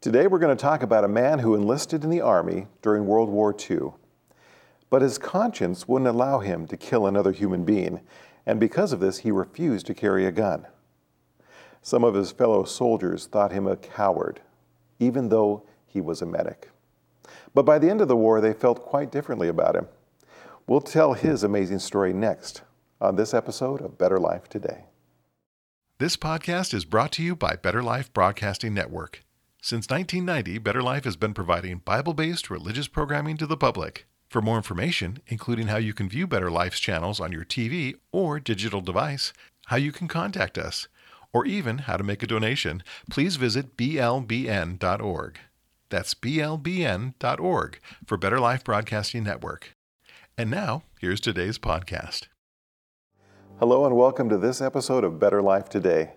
Today we're going to talk about a man who enlisted in the Army during World War II, but his conscience wouldn't allow him to kill another human being, and because of this, he refused to carry a gun. Some of his fellow soldiers thought him a coward, even though he was a medic. But by the end of the war, they felt quite differently about him. We'll tell his amazing story next on this episode of Better Life Today. This podcast is brought to you by Better Life Broadcasting Network. Since 1990, Better Life has been providing Bible based religious programming to the public. For more information, including how you can view Better Life's channels on your TV or digital device, how you can contact us, or even how to make a donation, please visit blbn.org. That's blbn.org for Better Life Broadcasting Network. And now, here's today's podcast. Hello, and welcome to this episode of Better Life Today.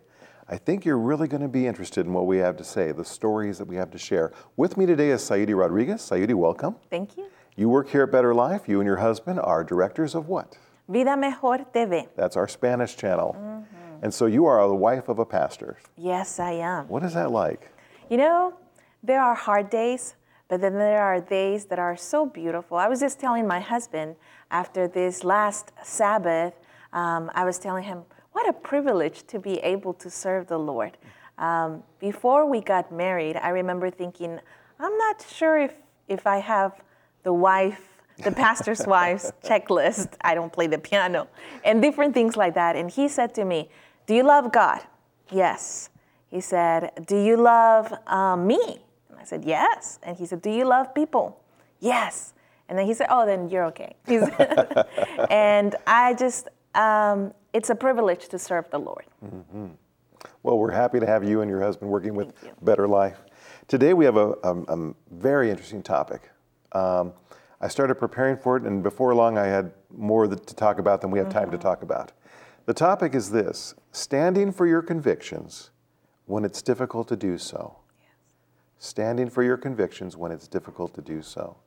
I think you're really going to be interested in what we have to say, the stories that we have to share. With me today is Sayudi Rodriguez. Sayudi, welcome. Thank you. You work here at Better Life. You and your husband are directors of what? Vida Mejor TV. That's our Spanish channel. Mm-hmm. And so you are the wife of a pastor. Yes, I am. What is that like? You know, there are hard days, but then there are days that are so beautiful. I was just telling my husband after this last Sabbath, um, I was telling him, what a privilege to be able to serve the Lord. Um, before we got married, I remember thinking, I'm not sure if, if I have the wife, the pastor's wife's checklist. I don't play the piano, and different things like that. And he said to me, Do you love God? Yes. He said, Do you love um, me? And I said, Yes. And he said, Do you love people? Yes. And then he said, Oh, then you're okay. and I just, um, it's a privilege to serve the Lord. Mm-hmm. Well, we're happy to have you and your husband working with Better Life. Today we have a, a, a very interesting topic. Um, I started preparing for it, and before long I had more to talk about than we have mm-hmm. time to mm-hmm. talk about. The topic is this standing for your convictions when it's difficult to do so. Yes. Standing for your convictions when it's difficult to do so.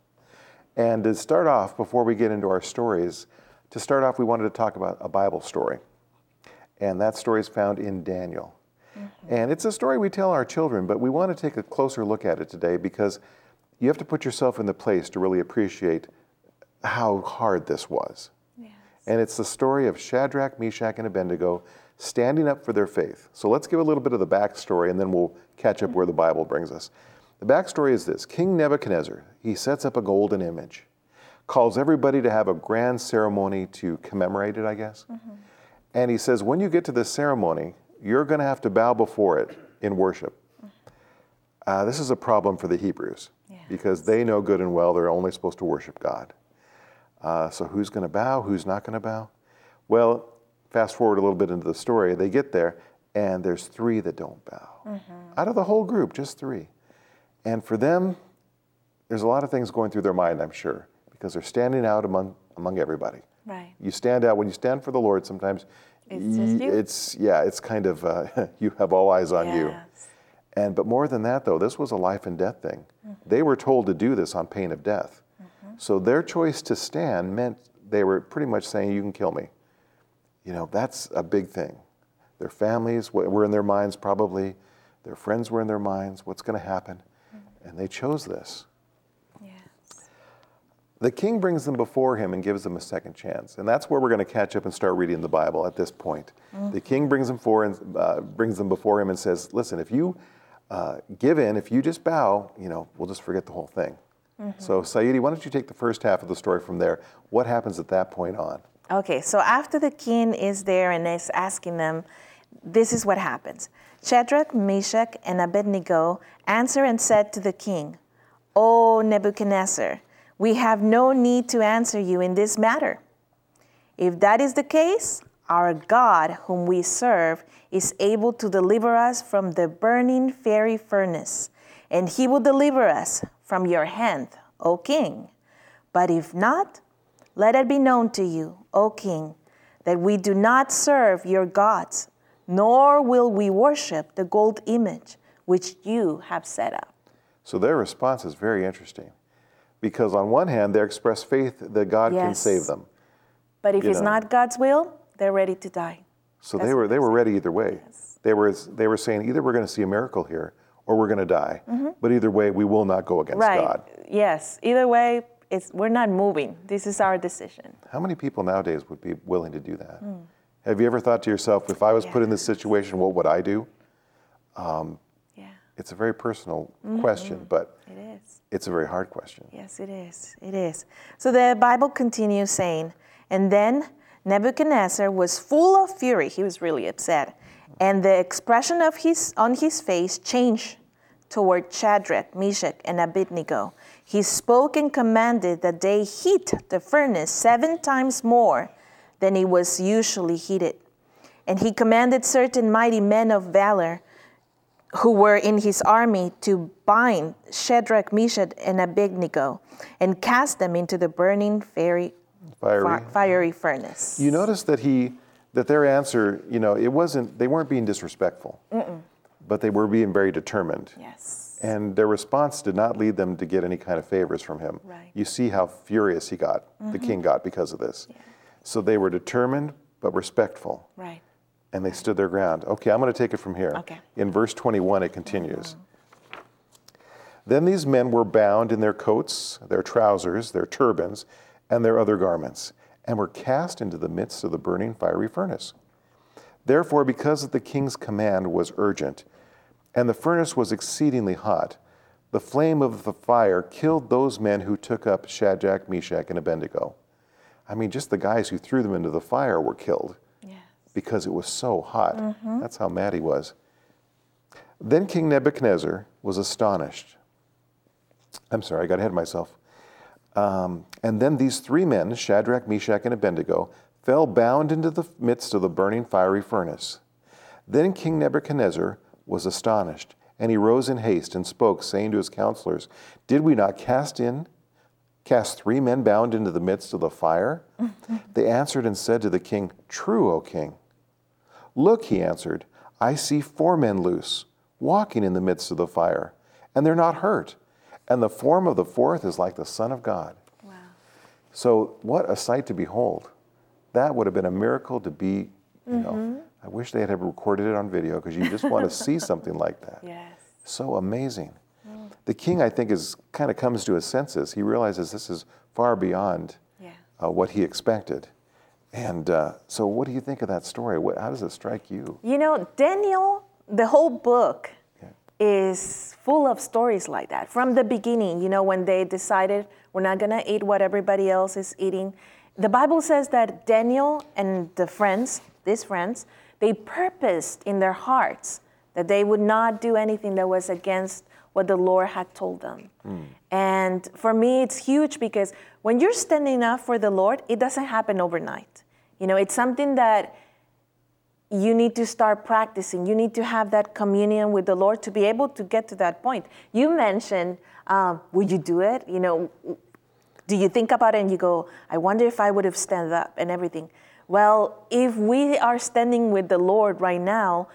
And to start off, before we get into our stories, to start off, we wanted to talk about a Bible story. And that story is found in Daniel. Mm-hmm. And it's a story we tell our children, but we want to take a closer look at it today because you have to put yourself in the place to really appreciate how hard this was. Yes. And it's the story of Shadrach, Meshach, and Abednego standing up for their faith. So let's give a little bit of the backstory and then we'll catch up where the Bible brings us. The backstory is this King Nebuchadnezzar, he sets up a golden image calls everybody to have a grand ceremony to commemorate it, I guess. Mm-hmm. And he says, when you get to this ceremony, you're going to have to bow before it in worship. Uh, this is a problem for the Hebrews yes. because they know good and well they're only supposed to worship God. Uh, so who's going to bow? Who's not going to bow? Well, fast forward a little bit into the story. They get there, and there's three that don't bow. Mm-hmm. Out of the whole group, just three. And for them, there's a lot of things going through their mind, I'm sure because they're standing out among among everybody. Right. You stand out when you stand for the Lord. Sometimes it's just you. It's yeah. It's kind of uh, you have all eyes on yes. you. And but more than that, though, this was a life and death thing. Mm-hmm. They were told to do this on pain of death. Mm-hmm. So their choice to stand meant they were pretty much saying, "You can kill me." You know, that's a big thing. Their families were in their minds probably. Their friends were in their minds. What's going to happen? Mm-hmm. And they chose this. The king brings them before him and gives them a second chance. And that's where we're going to catch up and start reading the Bible at this point. Mm-hmm. The king brings them, for and, uh, brings them before him and says, Listen, if you uh, give in, if you just bow, you know, we'll just forget the whole thing. Mm-hmm. So, Sayudi, why don't you take the first half of the story from there? What happens at that point on? Okay, so after the king is there and is asking them, this is what happens. Shadrach, Meshach, and Abednego answer and said to the king, O Nebuchadnezzar, we have no need to answer you in this matter. If that is the case, our God, whom we serve, is able to deliver us from the burning fiery furnace, and he will deliver us from your hand, O king. But if not, let it be known to you, O king, that we do not serve your gods, nor will we worship the gold image which you have set up. So their response is very interesting because on one hand they express faith that God yes. can save them. But if it's know. not God's will, they're ready to die. So That's they were they were ready either way. Yes. They were they were saying either we're going to see a miracle here or we're going to die. Mm-hmm. But either way, we will not go against right. God. Yes. Either way, it's, we're not moving. This is our decision. How many people nowadays would be willing to do that? Hmm. Have you ever thought to yourself, if I was put in this situation, what would I do? Um, yeah, It's a very personal mm-hmm. question, but it is. It's a very hard question. Yes, it is. It is. So the Bible continues saying, and then Nebuchadnezzar was full of fury. He was really upset. And the expression of his on his face changed toward Shadrach, Meshach, and Abednego. He spoke and commanded that they heat the furnace seven times more than it was usually heated. And he commanded certain mighty men of valor who were in his army to bind Shadrach, Meshach, and Abednego and cast them into the burning fiery, Fiery. fi- fiery furnace. You notice that he, that their answer, you know, it wasn't, they weren't being disrespectful, but they were being very determined. yes. And their response did not lead them to get any kind of favors from him. Right. Mm-hmm. You see how furious he got, the king got because of this. So they were determined but respectful, Right. And they stood their ground. Okay, I'm going to take it from here. Okay. In verse 21, it continues. Mm-hmm. Then these men were bound in their coats, their trousers, their turbans, and their other garments, and were cast into the midst of the burning fiery furnace. Therefore, because the king's command was urgent, and the furnace was exceedingly hot, the flame of the fire killed those men who took up Shadrach, Meshach, and Abednego. I mean, just the guys who threw them into the fire were killed. Because it was so hot. That's how mad he was. Then King Nebuchadnezzar was astonished. I'm sorry, I got ahead of myself. Um, and then these three men, Shadrach, Meshach, and Abednego, fell bound into the midst of the burning fiery furnace. Then King Nebuchadnezzar was astonished, and he rose in haste and spoke, saying to his counselors, Did we not cast in, cast three men bound into the midst of the fire? they answered and said to the king, True, O king. Look, he answered, I see four men loose, walking in the midst of the fire, and they're not hurt. And the form of the fourth is like the Son of God. Wow. So, what a sight to behold. That would have been a miracle to be, you know. I wish they had recorded it on video because you just want to see something like that. Yes. So amazing. The king, I think, is kind of comes to his senses. He realizes this is far beyond Yeah. uh, what he expected. And uh, so, what do you think of that story? What, how does it strike you? You know, Daniel, the whole book is full of stories like that. From the beginning, you know, when they decided we're not going to eat what everybody else is eating, the Bible says that Daniel and the friends, these friends, they purposed in their hearts that they would not do anything that was against what the Lord had told them. And for me, it's huge because when you're standing up for the Lord, it doesn't happen overnight. You know, it's something that you need to start practicing. You need to have that communion with the Lord to be able to get to that point. You mentioned, um, would you do it? You know, do you think about it and you go, I wonder if I would have stand up and everything. Well, if we are standing with the Lord right now,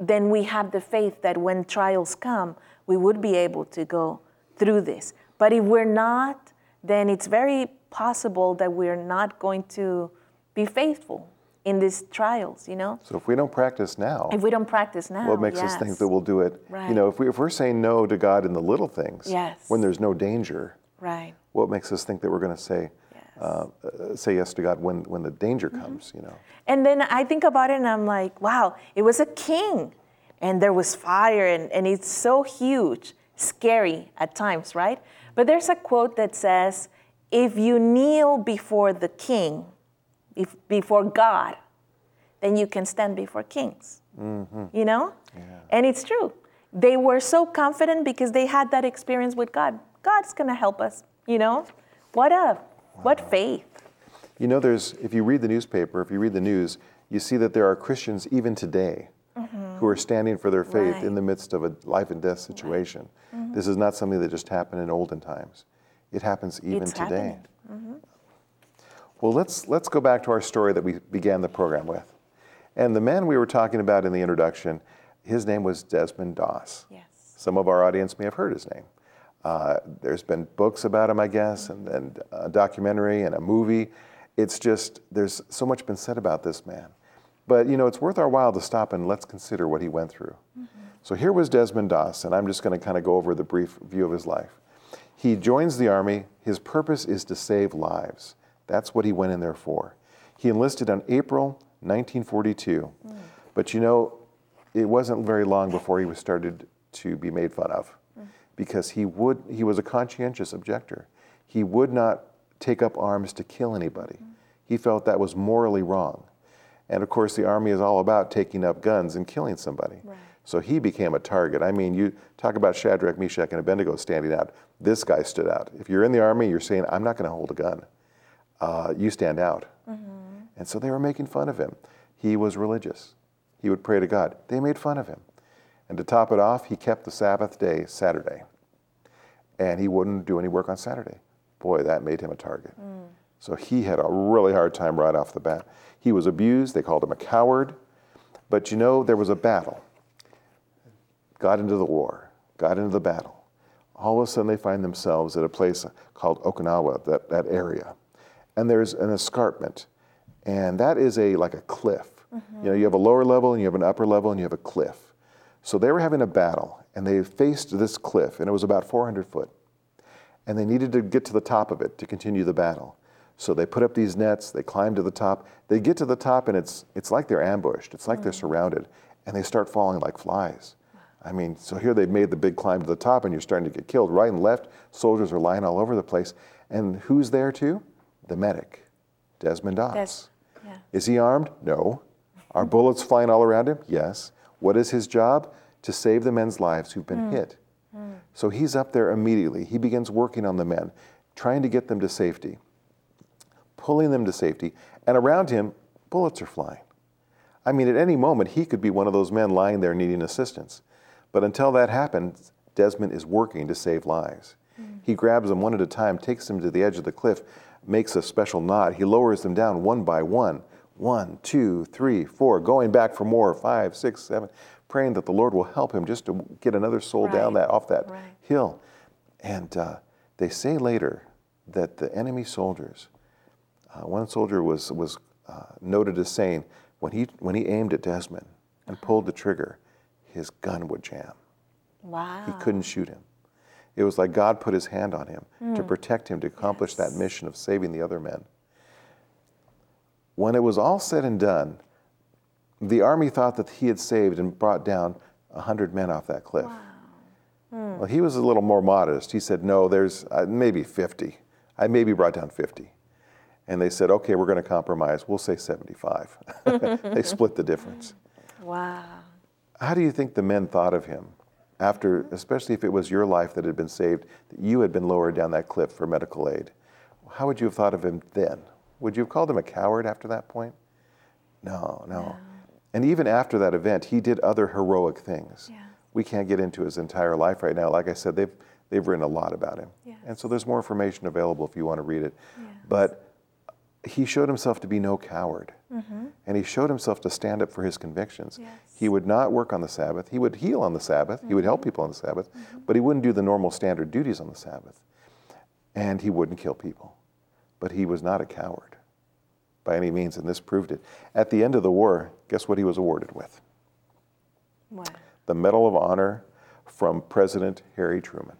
then we have the faith that when trials come, we would be able to go through this. But if we're not, then it's very possible that we're not going to be faithful in these trials, you know? So, if we don't practice now, If we don't practice now, what makes us think that we'll do it? Right. You know, if, we, if we're saying no to God in the little things, Yes. when there's no danger, Right. what makes us think that we're going to say, Yes. uh, uh, say yes to God when, when the danger Mm-hmm. comes? You know, And then I think about it and I'm like, wow, it was a king. And there was fire and, and it's so huge, scary at times, right? But there's a quote that says, if you kneel before the king, if, before God, then you can stand before kings. Mm-hmm. You know? And it's true. They were so confident because they had that experience with God. God's gonna help us, you know? What a what faith. You know, there's if you read the newspaper, if you read the news, you see that there are Christians even today mm-hmm. Who are standing for their faith Right. in the midst of a life and death situation. This is not something that just happened in olden times. It happens even It's today. happening. Well, let's let's go back to our story that we began the program with. And the man we were talking about in the introduction, his name was Desmond Doss. Yes. Some of our audience may have heard his name. Uh, there's been books about him, I guess, and, and a documentary and a movie. It's just, there's so much been said about this man. But, you know, it's worth our while to stop and let's consider what he went through. So here was Desmond Doss, and I'm just going to kind of go over the brief view of his life. He joins the Army. His purpose is to save lives. That's what he went in there for. He enlisted on April 1942. Mm. But you know, it wasn't very long before he was started to be made fun of mm. because he would he was a conscientious objector. He would not take up arms to kill anybody. Mm. He felt that was morally wrong. And of course, the army is all about taking up guns and killing somebody. Right. So he became a target. I mean, you talk about Shadrach, Meshach, and Abednego standing out. This guy stood out. If you're in the army, you're saying, I'm not going to hold a gun. Uh, you stand out. Mm-hmm. And so they were making fun of him. He was religious. He would pray to God. They made fun of him. And to top it off, he kept the Sabbath day Saturday. And he wouldn't do any work on Saturday. Boy, that made him a target. Mm. So he had a really hard time right off the bat. He was abused. They called him a coward. But you know, there was a battle. Got into the war, got into the battle. All of a sudden, they find themselves at a place called Okinawa, that, that area. And there's an escarpment. And that is a like a cliff. Mm-hmm. You know, you have a lower level and you have an upper level and you have a cliff. So they were having a battle and they faced this cliff and it was about 400 foot. And they needed to get to the top of it to continue the battle. So they put up these nets, they climb to the top. They get to the top and it's, it's like they're ambushed. It's like mm. they're surrounded and they start falling like flies. I mean, so here they've made the big climb to the top and you're starting to get killed. Right and left, soldiers are lying all over the place. And who's there too? The medic, Desmond Doss. Des- yeah. Is he armed? No. Are bullets flying all around him? Yes. What is his job? To save the men's lives who've been mm. hit. Mm. So he's up there immediately. He begins working on the men, trying to get them to safety pulling them to safety, and around him, bullets are flying. I mean, at any moment, he could be one of those men lying there needing assistance. But until that happens, Desmond is working to save lives. Mm. He grabs them one at a time, takes them to the edge of the cliff, makes a special knot. He lowers them down one by one. One, two, three, four, going back for more, five, six, seven, praying that the Lord will help him just to get another soul right. down that off that right. hill. And uh, they say later that the enemy soldiers uh, one soldier was, was uh, noted as saying when he, when he aimed at Desmond and pulled the trigger, his gun would jam. Wow. He couldn't shoot him. It was like God put his hand on him mm. to protect him, to accomplish yes. that mission of saving the other men. When it was all said and done, the army thought that he had saved and brought down 100 men off that cliff. Wow. Mm. Well, he was a little more modest. He said, No, there's uh, maybe 50. I maybe brought down 50. And they said, okay, we're going to compromise. We'll say 75. they split the difference. Wow. How do you think the men thought of him after, especially if it was your life that had been saved, that you had been lowered down that cliff for medical aid? How would you have thought of him then? Would you have called him a coward after that point? No, no. no. And even after that event, he did other heroic things. Yeah. We can't get into his entire life right now. Like I said, they've, they've written a lot about him. Yes. And so there's more information available if you want to read it. Yes. But he showed himself to be no coward. Mm-hmm. And he showed himself to stand up for his convictions. Yes. He would not work on the Sabbath. He would heal on the Sabbath. Mm-hmm. He would help mm-hmm. people on the Sabbath. Mm-hmm. But he wouldn't do the normal standard duties on the Sabbath. And he wouldn't kill people. But he was not a coward by any means, and this proved it. At the end of the war, guess what he was awarded with? What? The Medal of Honor from President Harry Truman.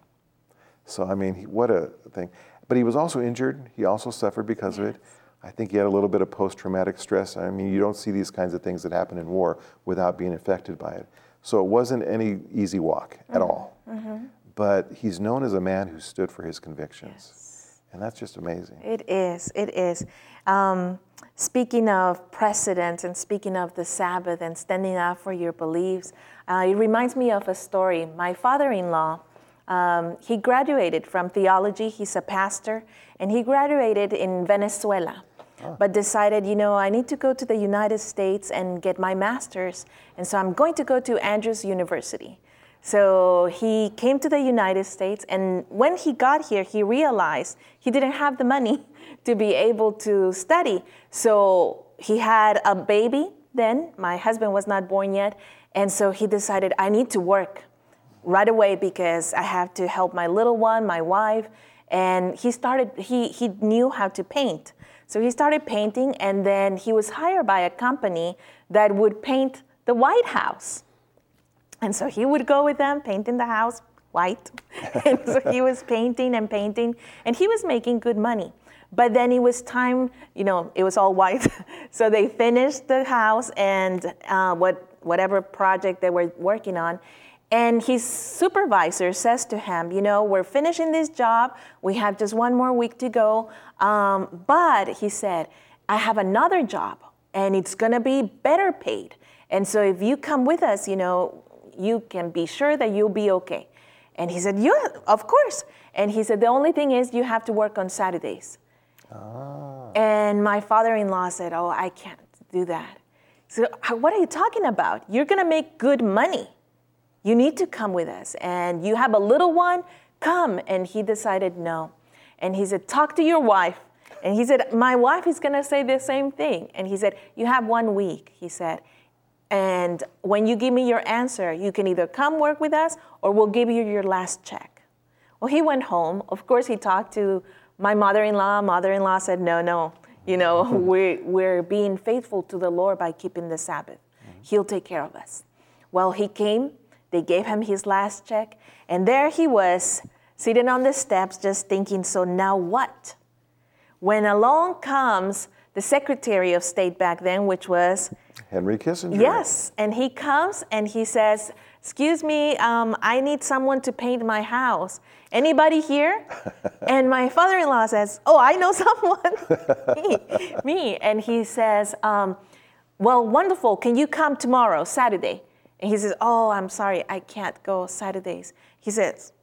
So, I mean, what a thing. But he was also injured. He also suffered because yes. of it. I think he had a little bit of post traumatic stress. I mean, you don't see these kinds of things that happen in war without being affected by it. So it wasn't any easy walk at mm-hmm. all. Mm-hmm. But he's known as a man who stood for his convictions. Yes. And that's just amazing. It is. It is. Um, speaking of precedent and speaking of the Sabbath and standing up for your beliefs, uh, it reminds me of a story. My father in law um, he graduated from theology, he's a pastor, and he graduated in Venezuela. Oh. But decided, you know, I need to go to the United States and get my master's. And so I'm going to go to Andrews University. So he came to the United States, and when he got here, he realized he didn't have the money to be able to study. So he had a baby then, my husband was not born yet, and so he decided, I need to work right away because I have to help my little one, my wife. And he started, he, he knew how to paint. So he started painting, and then he was hired by a company that would paint the White House. And so he would go with them, painting the house white. and so he was painting and painting, and he was making good money. But then it was time, you know, it was all white. so they finished the house and uh, what, whatever project they were working on. And his supervisor says to him, You know, we're finishing this job. We have just one more week to go. Um, but he said, I have another job and it's going to be better paid. And so if you come with us, you know, you can be sure that you'll be okay. And he said, Yeah, of course. And he said, The only thing is you have to work on Saturdays. Ah. And my father in law said, Oh, I can't do that. So, what are you talking about? You're going to make good money. You need to come with us. And you have a little one, come. And he decided no. And he said, Talk to your wife. And he said, My wife is going to say the same thing. And he said, You have one week, he said. And when you give me your answer, you can either come work with us or we'll give you your last check. Well, he went home. Of course, he talked to my mother in law. Mother in law said, No, no, you know, we're, we're being faithful to the Lord by keeping the Sabbath. Mm-hmm. He'll take care of us. Well, he came, they gave him his last check, and there he was sitting on the steps just thinking, So now what? When along comes the Secretary of State back then, which was Henry Kissinger. Yes, and he comes and he says, "Excuse me, um, I need someone to paint my house. Anybody here?" and my father-in-law says, "Oh, I know someone, me, me." And he says, um, "Well, wonderful. Can you come tomorrow, Saturday?" And he says, "Oh, I'm sorry, I can't go Saturdays." He says,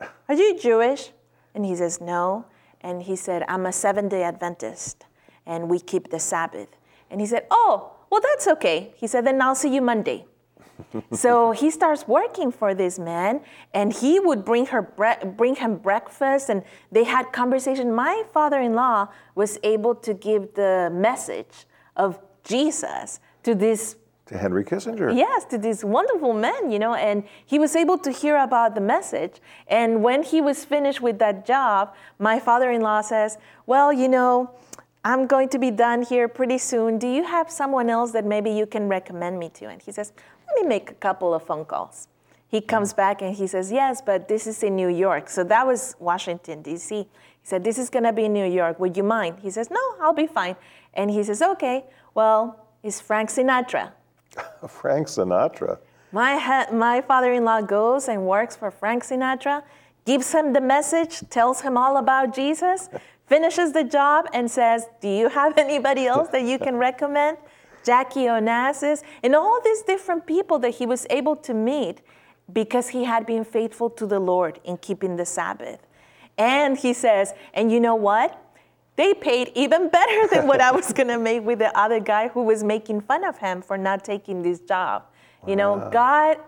"Are you Jewish?" And he says, "No." And he said, "I'm a seven-day Adventist." and we keep the Sabbath. And he said, Oh, well, that's okay. He said, Then I'll see you Monday. so he starts working for this man, and he would bring her bre- bring him breakfast, and they had conversation. My father-in-law was able to give the message of Jesus to this to Henry Kissinger. Yes, to this wonderful man, you know, and he was able to hear about the message. And when he was finished with that job, my father-in-law says, "Well, you know, I'm going to be done here pretty soon. Do you have someone else that maybe you can recommend me to? And he says, Let me make a couple of phone calls. He comes mm. back and he says, Yes, but this is in New York. So that was Washington, D.C. He said, This is going to be in New York. Would you mind? He says, No, I'll be fine. And he says, Okay, well, it's Frank Sinatra. Frank Sinatra. My, ha- my father in law goes and works for Frank Sinatra, gives him the message, tells him all about Jesus finishes the job and says, Do you have anybody else that you can recommend? Jackie Onassis, and all these different people that he was able to meet because he had been faithful to the Lord in keeping the Sabbath. And he says, And you know what? They paid even better than what I was going to make with the other guy who was making fun of him for not taking this job. You know, God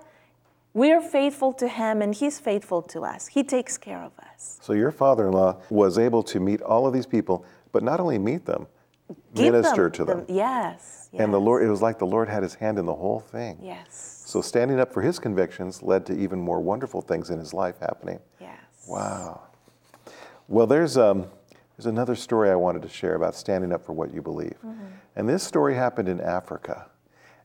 we're faithful to Him and He's faithful to us. He takes care of us. So, your father in law was able to meet all of these people, but not only meet them, Give minister them, to them. them. Yes, yes. And the Lord, it was like the Lord had His hand in the whole thing. Yes. So, standing up for His convictions led to even more wonderful things in His life happening. Yes. Wow. Well, there's, um, there's another story I wanted to share about standing up for what you believe. Mm-hmm. And this story happened in Africa.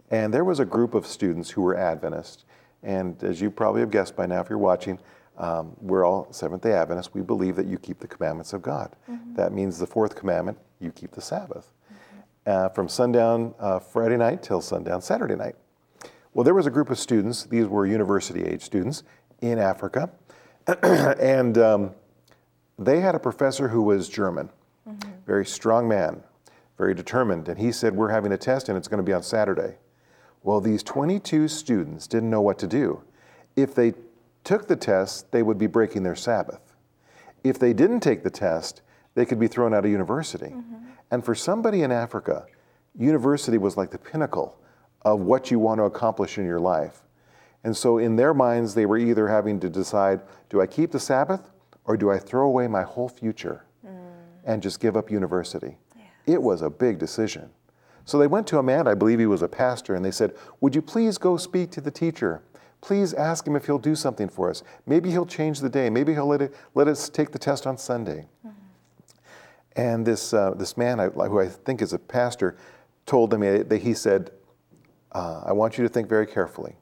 And there was a group of students who were Adventists and as you probably have guessed by now, if you're watching, um, we're all Seventh day Adventists. We believe that you keep the commandments of God. Mm-hmm. That means the fourth commandment, you keep the Sabbath. Mm-hmm. Uh, from sundown uh, Friday night till sundown Saturday night. Well, there was a group of students, these were university age students in Africa, and um, they had a professor who was German, mm-hmm. very strong man, very determined, and he said, We're having a test and it's going to be on Saturday. Well, these 22 students didn't know what to do. If they took the test, they would be breaking their Sabbath. If they didn't take the test, they could be thrown out of university. Mm-hmm. And for somebody in Africa, university was like the pinnacle of what you want to accomplish in your life. And so, in their minds, they were either having to decide do I keep the Sabbath or do I throw away my whole future mm. and just give up university? It was a big decision. So they went to a man, I believe he was a pastor, and they said, Would you please go speak to the teacher? Please ask him if he'll do something for us. Maybe he'll change the day. Maybe he'll let, it, let us take the test on Sunday. Mm-hmm. And this, uh, this man, I, who I think is a pastor, told them that he said, uh, I want you to think very carefully.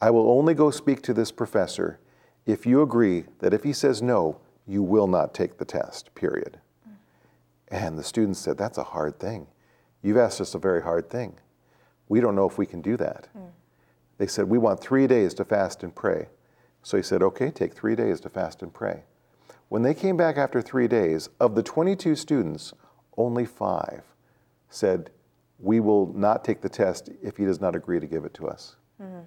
I will only go speak to this professor if you agree that if he says no, you will not take the test, period. And the students said, That's a hard thing. You've asked us a very hard thing. We don't know if we can do that. Hmm. They said, We want three days to fast and pray. So he said, Okay, take three days to fast and pray. When they came back after three days, of the 22 students, only five said, We will not take the test if he does not agree to give it to us. Mm-hmm.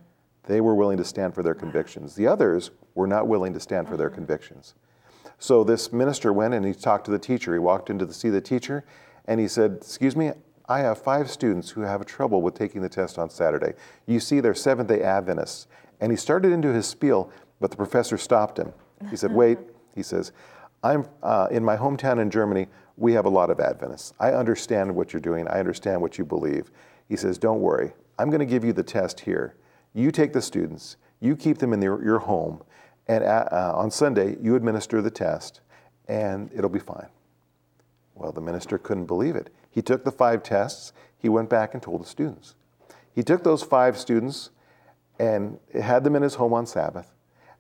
They were willing to stand for their convictions. The others were not willing to stand for their convictions. So this minister went and he talked to the teacher. He walked in to see the teacher and he said, Excuse me, I have five students who have trouble with taking the test on Saturday. You see, they're Seventh day Adventists. And he started into his spiel, but the professor stopped him. He said, Wait, he says, I'm uh, in my hometown in Germany, we have a lot of Adventists. I understand what you're doing, I understand what you believe. He says, Don't worry, I'm going to give you the test here. You take the students, you keep them in your, your home, and at, uh, on Sunday, you administer the test, and it'll be fine. Well, the minister couldn't believe it. He took the five tests, he went back and told the students. He took those five students and had them in his home on Sabbath.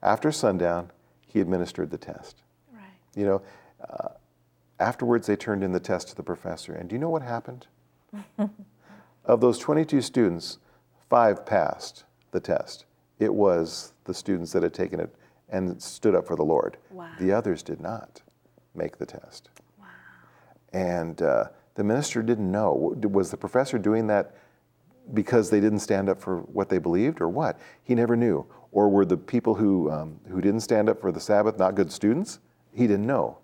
After sundown, he administered the test. Right. You know, uh, afterwards they turned in the test to the professor, and do you know what happened? of those 22 students, five passed the test. It was the students that had taken it and stood up for the Lord. Wow. The others did not make the test. Wow. And uh, the minister didn't know. Was the professor doing that because they didn't stand up for what they believed, or what? He never knew. Or were the people who, um, who didn't stand up for the Sabbath not good students? He didn't know.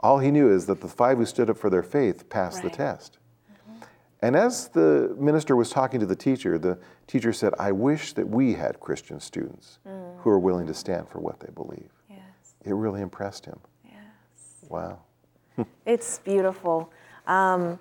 All he knew is that the five who stood up for their faith passed the test. And as the minister was talking to the teacher, the teacher said, I wish that we had Christian students who are willing to stand for what they believe. Yes. It really impressed him. Yes. Wow. It's beautiful. Um,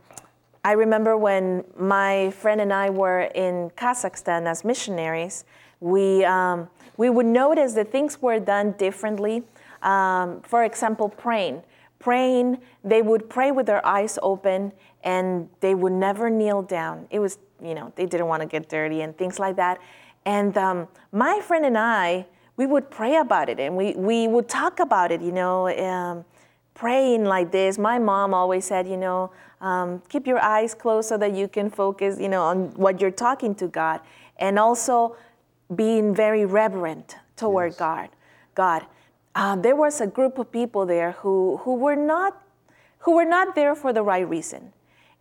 I remember when my friend and I were in Kazakhstan as missionaries, we, um, we would notice that things were done differently. Um, for example, praying. Praying, they would pray with their eyes open and they would never kneel down. It was, you know, they didn't want to get dirty and things like that. And um, my friend and I, we would pray about it and we, we would talk about it, you know. Um, praying like this. My mom always said, you know, um, keep your eyes closed so that you can focus, you know, on what you're talking to God, and also being very reverent toward God. God. Uh, there was a group of people there who who were not who were not there for the right reason,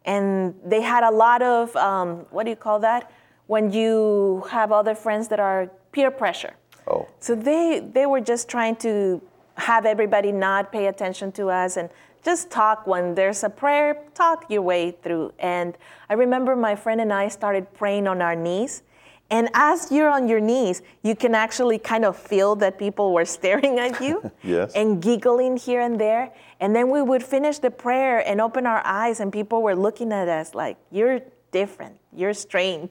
and they had a lot of um, what do you call that? When you have other friends that are peer pressure. Oh. So they they were just trying to have everybody not pay attention to us and just talk when there's a prayer, talk your way through. And I remember my friend and I started praying on our knees. And as you're on your knees, you can actually kind of feel that people were staring at you Yes. and giggling here and there. And then we would finish the prayer and open our eyes, and people were looking at us like, You're different, you're strange.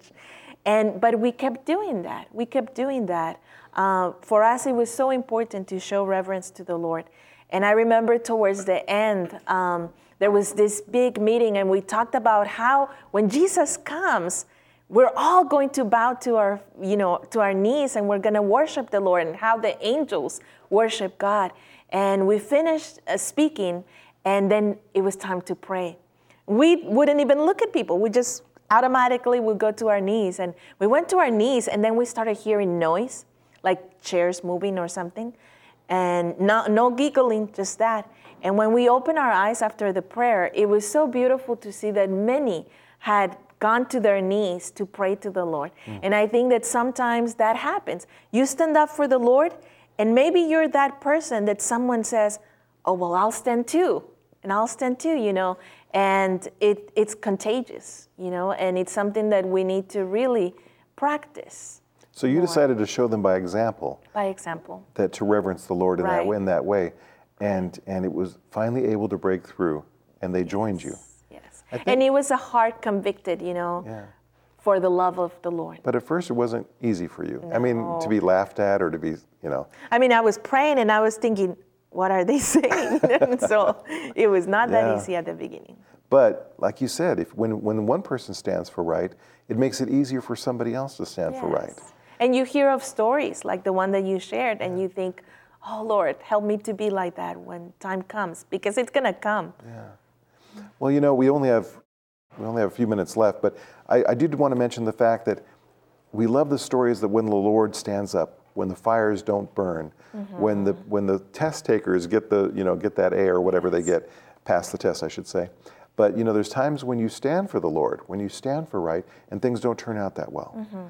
And, but we kept doing that. We kept doing that. Uh, for us, it was so important to show reverence to the Lord. And I remember towards the end, um, there was this big meeting, and we talked about how when Jesus comes, we're all going to bow to our, you know, to our knees, and we're going to worship the Lord, and how the angels worship God. And we finished uh, speaking, and then it was time to pray. We wouldn't even look at people. We just automatically would go to our knees, and we went to our knees, and then we started hearing noise, like chairs moving or something, and no, no giggling, just that. And when we opened our eyes after the prayer, it was so beautiful to see that many had gone to their knees to pray to the Lord. And I think that sometimes that happens. You stand up for the Lord, and maybe you're that person that someone says, Oh, well, I'll stand too. And I'll stand too, you know. And it, it's contagious, you know, and it's something that we need to really practice So you decided to show them by example by example. that to reverence the Lord in that way, in that way, and and it was finally able to break through, and they joined you. Yes. Think- and it was a heart convicted, you know, Yeah. for the love of the Lord. But at first, it wasn't easy for you. I mean, to be laughed at or to be, you know, I mean, I was praying and I was thinking, what are they saying? And so it was not Yeah. that easy at the beginning. But like you said, if when when one person stands for right, it makes it easier for somebody else to stand for right. Yes. And you hear of stories like the one that you shared, and you think, oh Lord, help me to be like that when time comes, because it's gonna come. Yeah. Well, you know, we only have we only have a few minutes left, but I, I did want to mention the fact that we love the stories that when the Lord stands up, when the fires don't burn, mm-hmm. when the when the test takers get the you know get that A or whatever yes. they get, pass the test, I should say. But you know, there's times when you stand for the Lord, when you stand for right, and things don't turn out that well. Mm-hmm.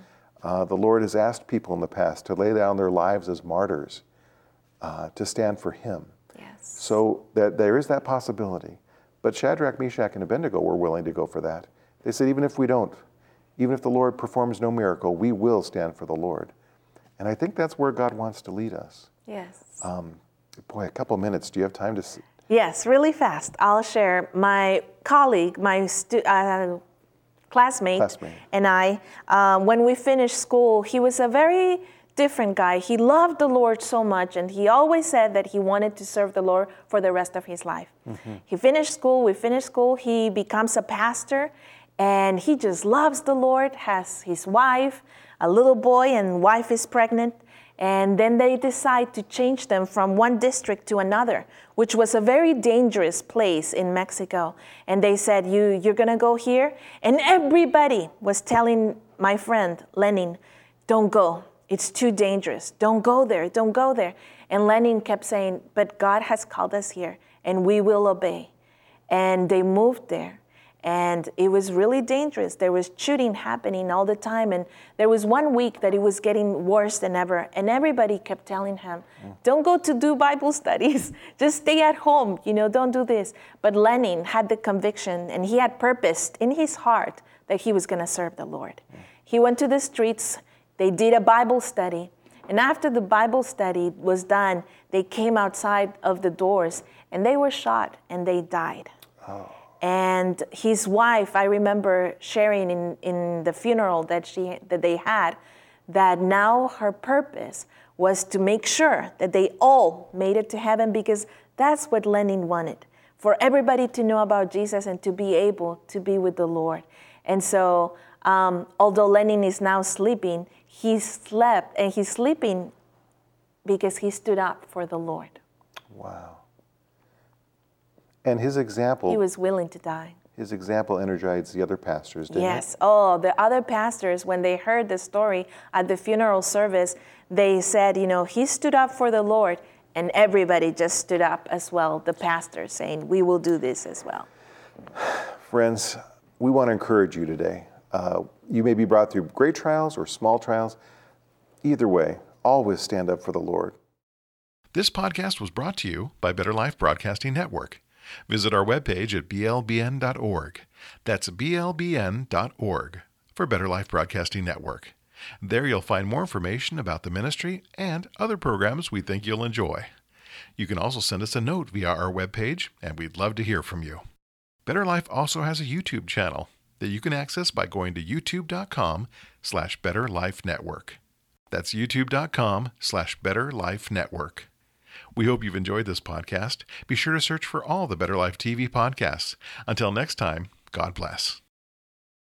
Uh, the Lord has asked people in the past to lay down their lives as martyrs uh, to stand for Him. Yes. So that there is that possibility. But Shadrach, Meshach, and Abednego were willing to go for that. They said, even if we don't, even if the Lord performs no miracle, we will stand for the Lord. And I think that's where God wants to lead us. Yes. Um, boy, a couple minutes. Do you have time to? Yes, really fast. I'll share. My colleague, my stu- uh, classmate, classmate, and I, uh, when we finished school, he was a very different guy. He loved the Lord so much, and he always said that he wanted to serve the Lord for the rest of his life. Mm-hmm. He finished school, we finished school, he becomes a pastor, and he just loves the Lord, has his wife, a little boy, and wife is pregnant. And then they decide to change them from one district to another, which was a very dangerous place in Mexico. And they said, you, You're gonna go here? And everybody was telling my friend, Lenin, don't go. It's too dangerous. Don't go there. Don't go there. And Lenin kept saying, But God has called us here and we will obey. And they moved there and it was really dangerous. There was shooting happening all the time, and there was one week that it was getting worse than ever. And everybody kept telling him, "Don't go to do Bible studies. Just stay at home. You know, don't do this." But Lenin had the conviction, and he had purposed in his heart that he was going to serve the Lord. He went to the streets. They did a Bible study. And after the Bible study was done, they came outside of the doors and they were shot and they died. Oh. And his wife, I remember sharing in, in the funeral that, she, that they had, that now her purpose was to make sure that they all made it to heaven because that's what Lenin wanted for everybody to know about Jesus and to be able to be with the Lord. And so, um, although Lenin is now sleeping, he slept and he's sleeping because he stood up for the Lord. Wow. And his example. He was willing to die. His example energized the other pastors, didn't yes. it? Oh, the other pastors, when they heard the story at the funeral service, they said, you know, he stood up for the Lord. And everybody just stood up as well, the pastors saying, we will do this as well. Friends, we want to encourage you today. Uh, you may be brought through great trials or small trials. Either way, always stand up for the Lord. This podcast was brought to you by Better Life Broadcasting Network. Visit our webpage at blbn.org. That's blbn.org for Better Life Broadcasting Network. There you'll find more information about the ministry and other programs we think you'll enjoy. You can also send us a note via our webpage, and we'd love to hear from you. Better Life also has a YouTube channel that you can access by going to youtube.com slash betterlifenetwork. That's youtube.com slash betterlifenetwork. We hope you've enjoyed this podcast. Be sure to search for all the Better Life TV podcasts. Until next time, God bless.